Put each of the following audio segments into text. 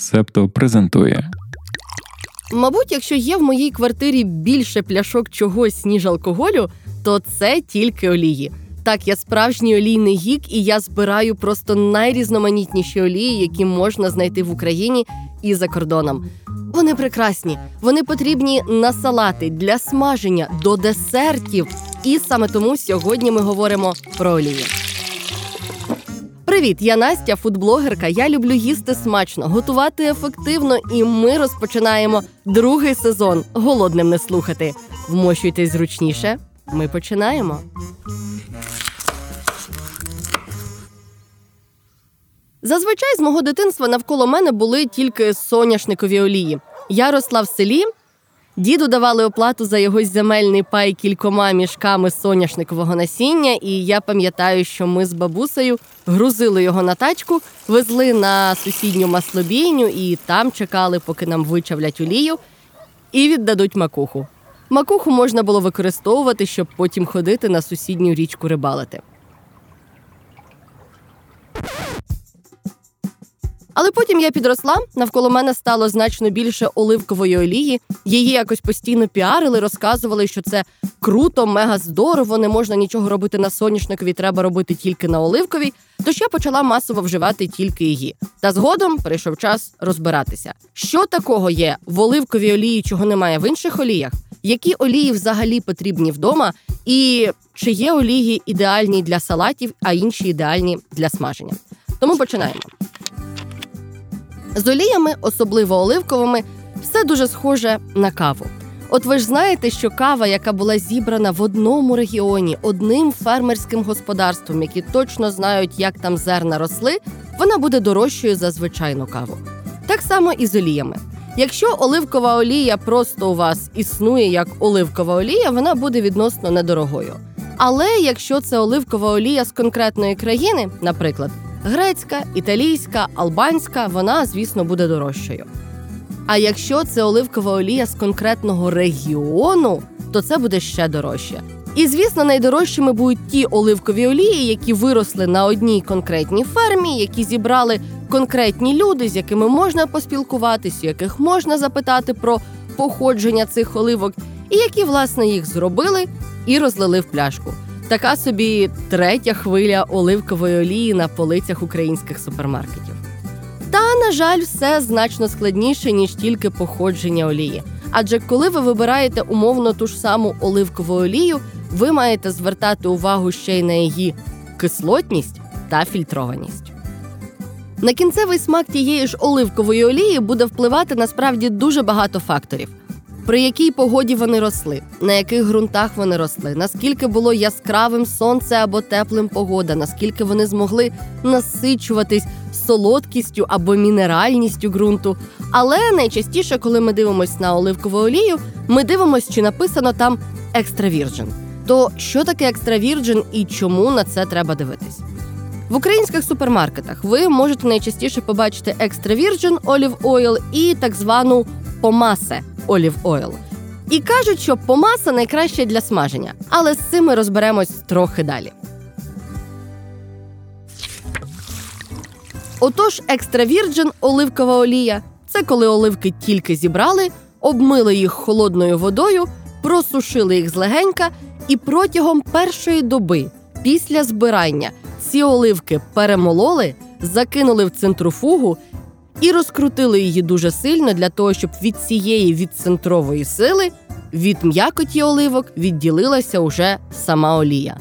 Септо презентує. Мабуть, якщо є в моїй квартирі більше пляшок чогось, ніж алкоголю, то це тільки олії. Так, я справжній олійний гік, і я збираю просто найрізноманітніші олії, які можна знайти в Україні і за кордоном. Вони прекрасні, вони потрібні на салати для смаження до десертів. І саме тому сьогодні ми говоримо про олії. Привіт, я Настя, фудблогерка. Я люблю їсти смачно, готувати ефективно, і ми розпочинаємо другий сезон. Голодним не слухати. Вмощуйтесь зручніше. Ми починаємо. Зазвичай з мого дитинства навколо мене були тільки соняшникові олії. Я росла в селі. Діду давали оплату за його земельний пай кількома мішками соняшникового насіння, і я пам'ятаю, що ми з бабусею грузили його на тачку, везли на сусідню маслобійню і там чекали, поки нам вичавлять олію, і віддадуть макуху. Макуху можна було використовувати, щоб потім ходити на сусідню річку рибалити. Але потім я підросла, навколо мене стало значно більше оливкової олії. Її якось постійно піарили, розказували, що це круто, мега здорово, не можна нічого робити на соняшникові, треба робити тільки на оливковій. Тож я почала масово вживати тільки її. Та згодом прийшов час розбиратися, що такого є в оливковій олії, чого немає в інших оліях, які олії взагалі потрібні вдома, і чи є олії ідеальні для салатів, а інші ідеальні для смаження. Тому починаємо. З оліями, особливо оливковими, все дуже схоже на каву. От ви ж знаєте, що кава, яка була зібрана в одному регіоні, одним фермерським господарством, які точно знають, як там зерна росли, вона буде дорожчою за звичайну каву. Так само і з оліями. Якщо оливкова олія просто у вас існує як оливкова олія, вона буде відносно недорогою. Але якщо це оливкова олія з конкретної країни, наприклад, грецька, італійська, албанська, вона, звісно, буде дорожчою. А якщо це оливкова олія з конкретного регіону, то це буде ще дорожче. І, звісно, найдорожчими будуть ті оливкові олії, які виросли на одній конкретній фермі, які зібрали конкретні люди, з якими можна поспілкуватись, яких можна запитати про походження цих оливок, і які, власне, їх зробили і розлили в пляшку. Така собі третя хвиля оливкової олії на полицях українських супермаркетів. Та, на жаль, все значно складніше, ніж тільки походження олії. Адже коли ви вибираєте умовно ту ж саму оливкову олію, ви маєте звертати увагу ще й на її кислотність та фільтрованість. На кінцевий смак тієї ж оливкової олії буде впливати насправді дуже багато факторів при якій погоді вони росли, на яких ґрунтах вони росли, наскільки було яскравим сонце або теплим погода, наскільки вони змогли насичуватись солодкістю або мінеральністю ґрунту. Але найчастіше, коли ми дивимося на оливкову олію, ми дивимося, чи написано там екстравірджин. То що таке екстравірджин і чому на це треба дивитись? В українських супермаркетах ви можете найчастіше побачити екстра вірджин олів ойл і так звану помасе олів ойл. І кажуть, що помаса найкраще для смаження, але з цим ми розберемось трохи далі. Отож, екстра вірджин оливкова олія це коли оливки тільки зібрали, обмили їх холодною водою, просушили їх злегенька, і протягом першої доби після збирання ці оливки перемололи, закинули в центрофугу і розкрутили її дуже сильно для того, щоб від цієї відцентрової сили від м'якоті оливок відділилася уже сама олія.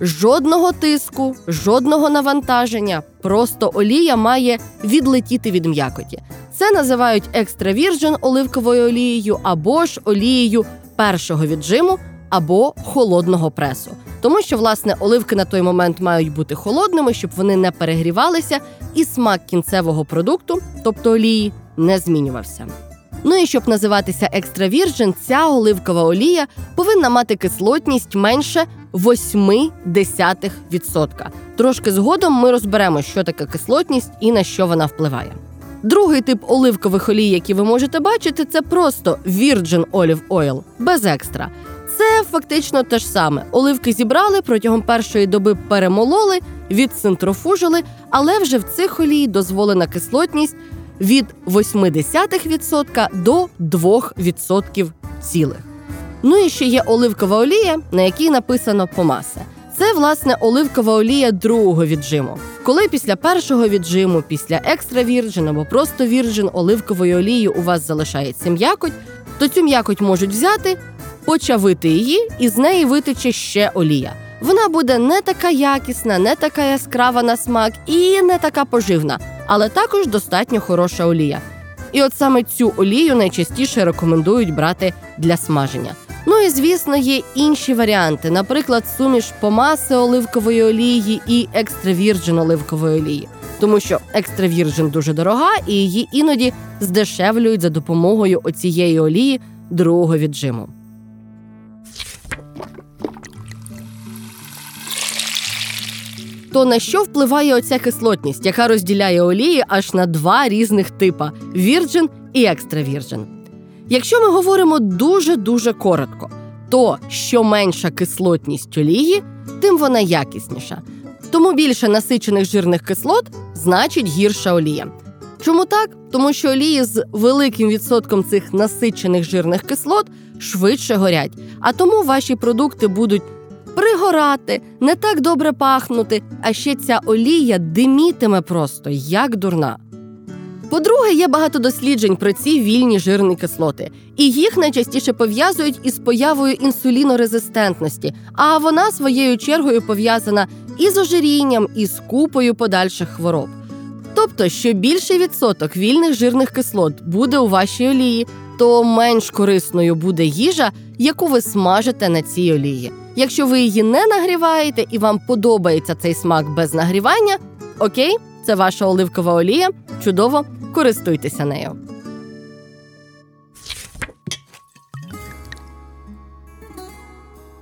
Жодного тиску, жодного навантаження, просто олія має відлетіти від м'якоті. Це називають екстравірджин оливковою олією або ж олією першого віджиму або холодного пресу. Тому що, власне, оливки на той момент мають бути холодними, щоб вони не перегрівалися, і смак кінцевого продукту, тобто олії, не змінювався. Ну і щоб називатися екстравірджин, ця оливкова олія повинна мати кислотність менше 0,8%. Трошки згодом ми розберемо, що таке кислотність і на що вона впливає. Другий тип оливкових олій, які ви можете бачити, це просто Virgin Olive Oil, без екстра. Це фактично те ж саме. Оливки зібрали протягом першої доби перемололи, відцентрофужили, але вже в цих олій дозволена кислотність від 0,8% до 2% цілих. Ну і ще є оливкова олія, на якій написано помаса. Це власне оливкова олія другого віджиму. Коли після першого віджиму, після екстра вірджин або просто вірджин оливкової олії у вас залишається м'якоть, то цю м'якоть можуть взяти, почавити її, і з неї витече ще олія. Вона буде не така якісна, не така яскрава на смак і не така поживна, але також достатньо хороша олія. І от саме цю олію найчастіше рекомендують брати для смаження. Ну і звісно, є інші варіанти, наприклад, суміш помаси оливкової олії і екстравірджин оливкової олії, тому що екстравірджин дуже дорога і її іноді здешевлюють за допомогою оцієї олії другого віджиму. То на що впливає оця кислотність, яка розділяє олії аж на два різних типа вірджин і екстравірджин? Якщо ми говоримо дуже-дуже коротко, то що менша кислотність олії, тим вона якісніша. Тому більше насичених жирних кислот значить гірша олія. Чому так? Тому що олії з великим відсотком цих насичених жирних кислот швидше горять, а тому ваші продукти будуть пригорати, не так добре пахнути, а ще ця олія димітиме просто як дурна. По-друге, є багато досліджень про ці вільні жирні кислоти, і їх найчастіше пов'язують із появою інсулінорезистентності, а вона своєю чергою пов'язана і з ожирінням, і з купою подальших хвороб. Тобто, що більший відсоток вільних жирних кислот буде у вашій олії, то менш корисною буде їжа, яку ви смажите на цій олії. Якщо ви її не нагріваєте і вам подобається цей смак без нагрівання, окей, це ваша оливкова олія. Чудово, користуйтеся нею.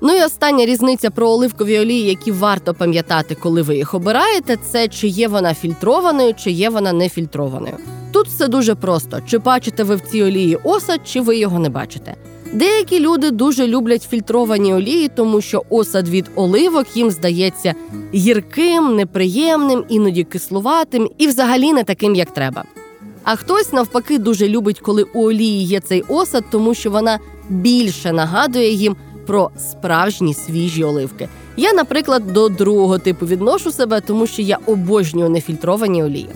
Ну і остання різниця про оливкові олії, які варто пам'ятати, коли ви їх обираєте, це чи є вона фільтрованою, чи є вона нефільтрованою. Тут все дуже просто: чи бачите ви в цій олії осад, чи ви його не бачите. Деякі люди дуже люблять фільтровані олії, тому що осад від оливок їм здається гірким, неприємним, іноді кислуватим і взагалі не таким, як треба. А хтось навпаки дуже любить, коли у олії є цей осад, тому що вона більше нагадує їм про справжні свіжі оливки. Я, наприклад, до другого типу відношу себе, тому що я обожнюю нефільтровані олії.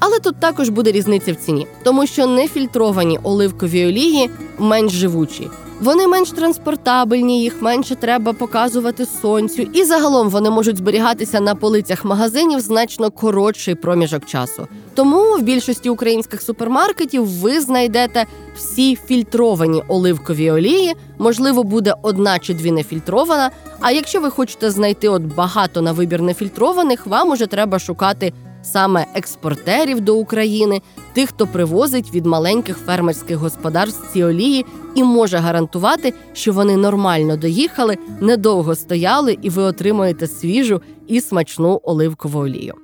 Але тут також буде різниця в ціні, тому що нефільтровані оливкові олії менш живучі. Вони менш транспортабельні, їх менше треба показувати сонцю, і загалом вони можуть зберігатися на полицях магазинів значно коротший проміжок часу. Тому в більшості українських супермаркетів ви знайдете всі фільтровані оливкові олії. Можливо, буде одна чи дві нефільтрована. А якщо ви хочете знайти от багато на вибір нефільтрованих, вам уже треба шукати саме експортерів до України, тих, хто привозить від маленьких фермерських господарств ці олії і може гарантувати, що вони нормально доїхали, недовго стояли, і ви отримаєте свіжу і смачну оливкову олію.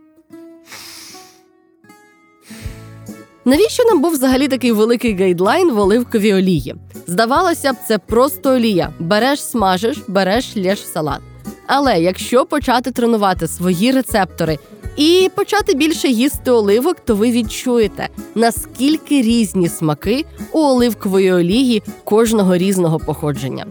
Навіщо нам був взагалі такий великий гайдлайн в оливковій олії? Здавалося б, це просто олія. Береш, смажиш, береш лєш салат. Але якщо почати тренувати свої рецептори і почати більше їсти оливок, то ви відчуєте, наскільки різні смаки у оливкової олії кожного різного походження.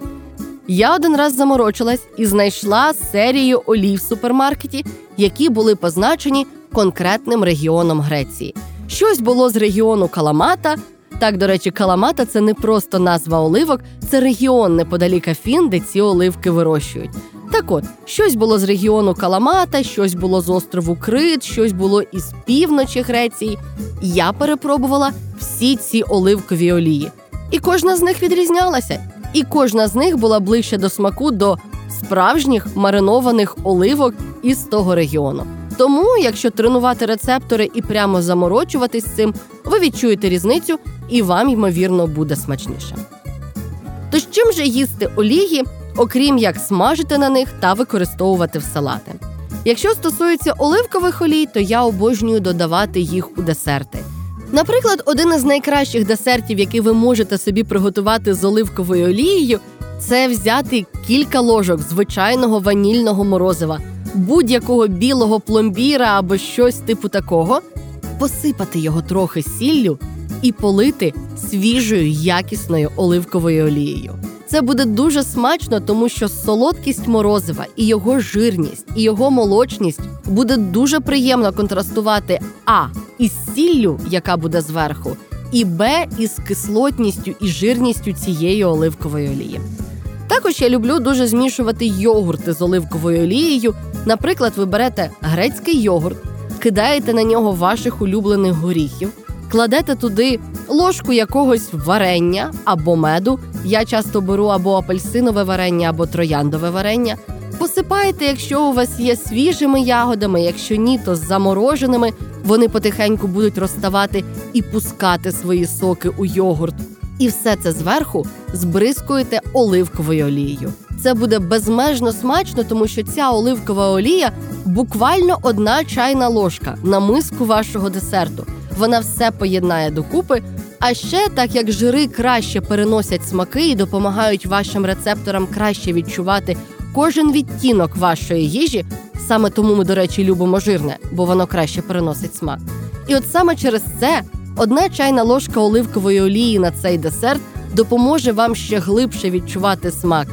Я один раз заморочилась і знайшла серію олій в супермаркеті, які були позначені конкретним регіоном Греції. Щось було з регіону Каламата. Так, до речі, Каламата це не просто назва оливок, це регіон неподалік Афін, де ці оливки вирощують. Так от, щось було з регіону Каламата, щось було з острову Крит, щось було із півночі Греції. Я перепробувала всі ці оливкові олії. І кожна з них відрізнялася. І кожна з них була ближче до смаку до справжніх маринованих оливок із того регіону. Тому, якщо тренувати рецептори і прямо заморочуватись цим, ви відчуєте різницю і вам, ймовірно, буде смачніше. Тож чим же їсти олії, окрім як смажити на них та використовувати в салати? Якщо стосується оливкових олій, то я обожнюю додавати їх у десерти. Наприклад, один із найкращих десертів, який ви можете собі приготувати з оливковою олією, це взяти кілька ложок звичайного ванільного морозива, будь-якого білого пломбіра або щось типу такого посипати його трохи сіллю і полити свіжою якісною оливковою олією. Це буде дуже смачно, тому що солодкість морозива і його жирність, і його молочність буде дуже приємно контрастувати а із сіллю, яка буде зверху, і Б із кислотністю і жирністю цієї оливкової олії. Також я люблю дуже змішувати йогурти з оливковою олією. Наприклад, ви берете грецький йогурт, кидаєте на нього ваших улюблених горіхів, кладете туди ложку якогось варення або меду. Я часто беру або апельсинове варення, або трояндове варення. Посипаєте, якщо у вас є свіжими ягодами, якщо ні, то з замороженими. Вони потихеньку будуть розставати і пускати свої соки у йогурт. І все це зверху збризкуєте оливковою олією. Це буде безмежно смачно, тому що ця оливкова олія буквально одна чайна ложка на миску вашого десерту. Вона все поєднає докупи. А ще так як жири краще переносять смаки і допомагають вашим рецепторам краще відчувати кожен відтінок вашої їжі. Саме тому ми, до речі, любимо жирне, бо воно краще переносить смак. І от саме через це одна чайна ложка оливкової олії на цей десерт допоможе вам ще глибше відчувати смак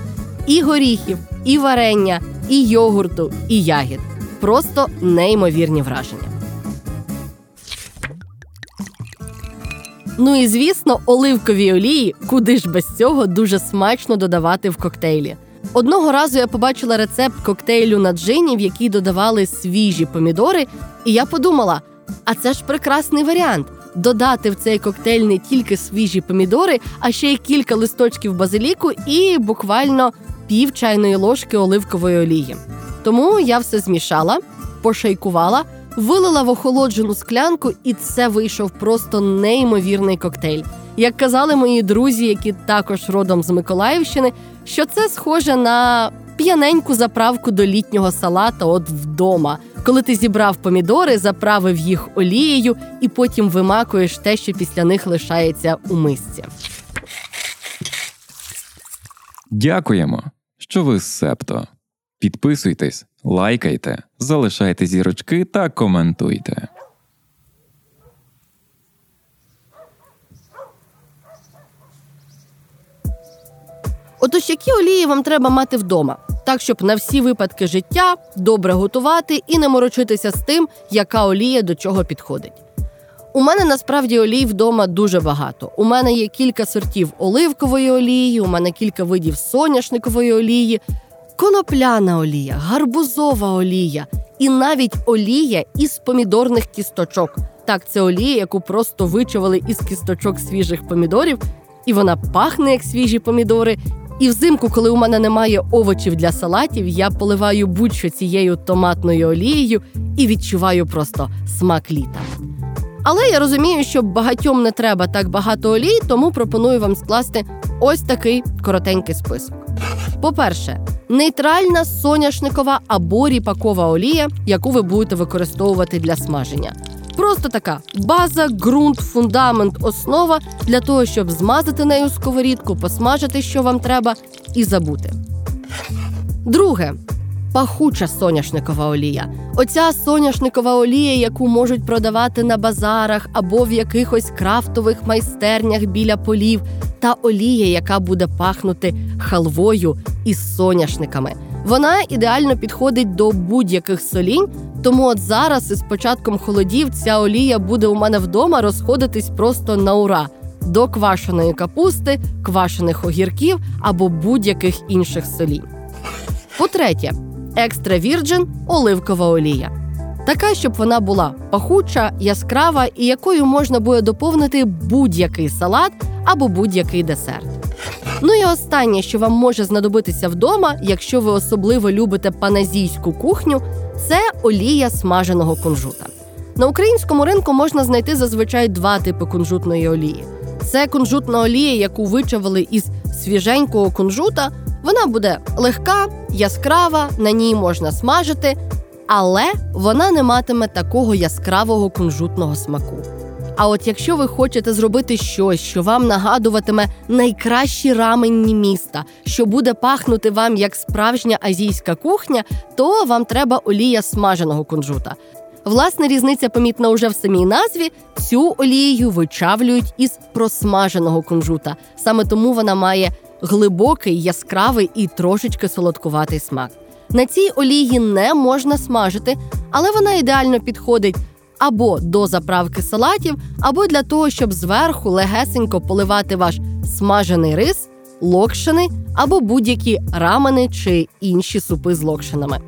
і горіхів, і варення, і йогурту, і ягід. Просто неймовірні враження. Ну і звісно, оливкові олії, куди ж без цього дуже смачно додавати в коктейлі. Одного разу я побачила рецепт коктейлю на джині, в який додавали свіжі помідори, і я подумала: а це ж прекрасний варіант додати в цей коктейль не тільки свіжі помідори, а ще й кілька листочків базиліку і буквально пів чайної ложки оливкової олії. Тому я все змішала, пошайкувала, вилила в охолоджену склянку, і це вийшов просто неймовірний коктейль. Як казали мої друзі, які також родом з Миколаївщини, що це схоже на п'яненьку заправку до літнього салата, от вдома, коли ти зібрав помідори, заправив їх олією і потім вимакуєш те, що після них лишається у мисці. Дякуємо, що ви септо. Підписуйтесь, лайкайте, залишайте зірочки та коментуйте. Отож, які олії вам треба мати вдома, так щоб на всі випадки життя добре готувати і не морочитися з тим, яка олія до чого підходить. У мене насправді олій вдома дуже багато. У мене є кілька сортів оливкової олії, у мене кілька видів соняшникової олії, конопляна олія, гарбузова олія і навіть олія із помідорних кісточок. Так, це олія, яку просто вичавили із кісточок свіжих помідорів, і вона пахне як свіжі помідори, і взимку, коли у мене немає овочів для салатів, я поливаю будь-що цією томатною олією і відчуваю просто смак літа. Але я розумію, що багатьом не треба так багато олій, тому пропоную вам скласти ось такий коротенький список. По-перше, нейтральна соняшникова або ріпакова олія, яку ви будете використовувати для смаження. Просто така база, ґрунт, фундамент, основа для того, щоб змазати нею сковорідку, посмажити, що вам треба, і забути. Друге. Пахуча соняшникова олія. Оця соняшникова олія, яку можуть продавати на базарах або в якихось крафтових майстернях біля полів, та олія, яка буде пахнути халвою із соняшниками. Вона ідеально підходить до будь-яких солінь, тому от зараз із початком холодів ця олія буде у мене вдома розходитись просто на ура до квашеної капусти, квашених огірків або будь-яких інших солінь. По-третє, екстра вірджин оливкова олія. Така, щоб вона була пахуча, яскрава і якою можна буде доповнити будь-який салат або будь-який десерт. Ну і останнє, що вам може знадобитися вдома, якщо ви особливо любите паназійську кухню, це олія смаженого кунжута. На українському ринку можна знайти зазвичай два типи кунжутної олії. Це кунжутна олія, яку вичавили із свіженького кунжута. Вона буде легка, яскрава, на ній можна смажити, але вона не матиме такого яскравого кунжутного смаку. А от якщо ви хочете зробити щось, що вам нагадуватиме найкращі раменні міста, що буде пахнути вам як справжня азійська кухня, то вам треба олія смаженого кунжута. Власне, різниця помітна уже в самій назві. Цю олію вичавлюють із просмаженого кунжута. Саме тому вона має глибокий, яскравий і трошечки солодкуватий смак. На цій олії не можна смажити, але вона ідеально підходить або до заправки салатів, або для того, щоб зверху легесенько поливати ваш смажений рис, локшини або будь-які рамени чи інші супи з локшинами.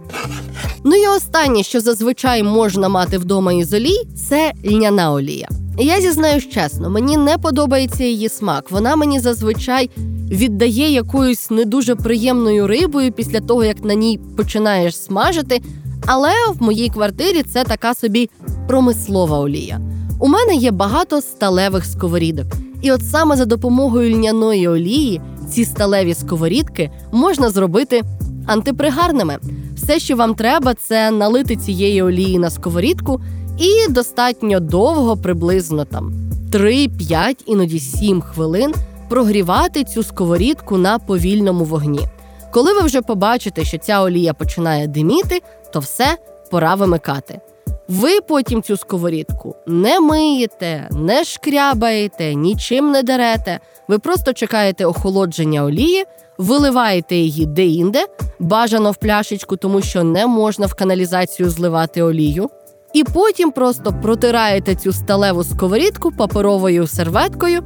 Ну і останнє, що зазвичай можна мати вдома із олій, це льняна олія. Я зізнаюсь чесно, мені не подобається її смак. Вона мені зазвичай віддає якоюсь не дуже приємною рибою після того, як на ній починаєш смажити. Але в моїй квартирі це така собі промислова олія. У мене є багато сталевих сковорідок, і от саме за допомогою льняної олії ці сталеві сковорідки можна зробити антипригарними. Все, що вам треба, це налити цієї олії на сковорідку і достатньо довго, приблизно там 3-5, іноді 7 хвилин прогрівати цю сковорідку на повільному вогні. Коли ви вже побачите, що ця олія починає диміти, то все пора вимикати. Ви потім цю сковорідку не миєте, не шкрябаєте, нічим не дерете. Ви просто чекаєте охолодження олії, виливаєте її де-інде, бажано в пляшечку, тому що не можна в каналізацію зливати олію. І потім просто протираєте цю сталеву сковорідку паперовою серветкою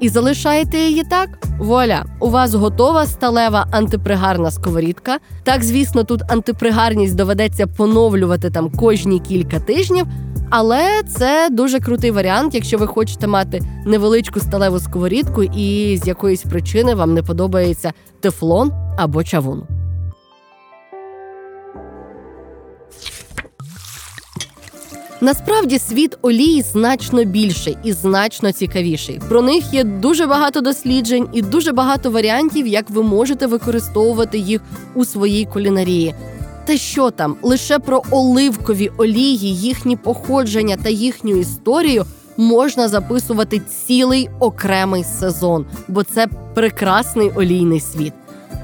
і залишаєте її так. Вуаля, у вас готова сталева антипригарна сковорідка. Так, звісно, тут антипригарність доведеться поновлювати там кожні кілька тижнів. Але це дуже крутий варіант, якщо ви хочете мати невеличку сталеву сковорідку, і з якоїсь причини вам не подобається тефлон або чавун. Насправді світ олії значно більший і значно цікавіший. Про них є дуже багато досліджень і дуже багато варіантів, як ви можете використовувати їх у своїй кулінарії. Та що там лише про оливкові олії, їхні походження та їхню історію можна записувати цілий окремий сезон, бо це прекрасний олійний світ.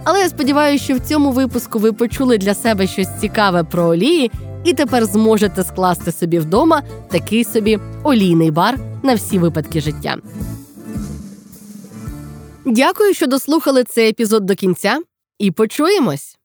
Але я сподіваюся, що в цьому випуску ви почули для себе щось цікаве про олії і тепер зможете скласти собі вдома такий собі олійний бар на всі випадки життя. Дякую, що дослухали цей епізод до кінця, і почуємось!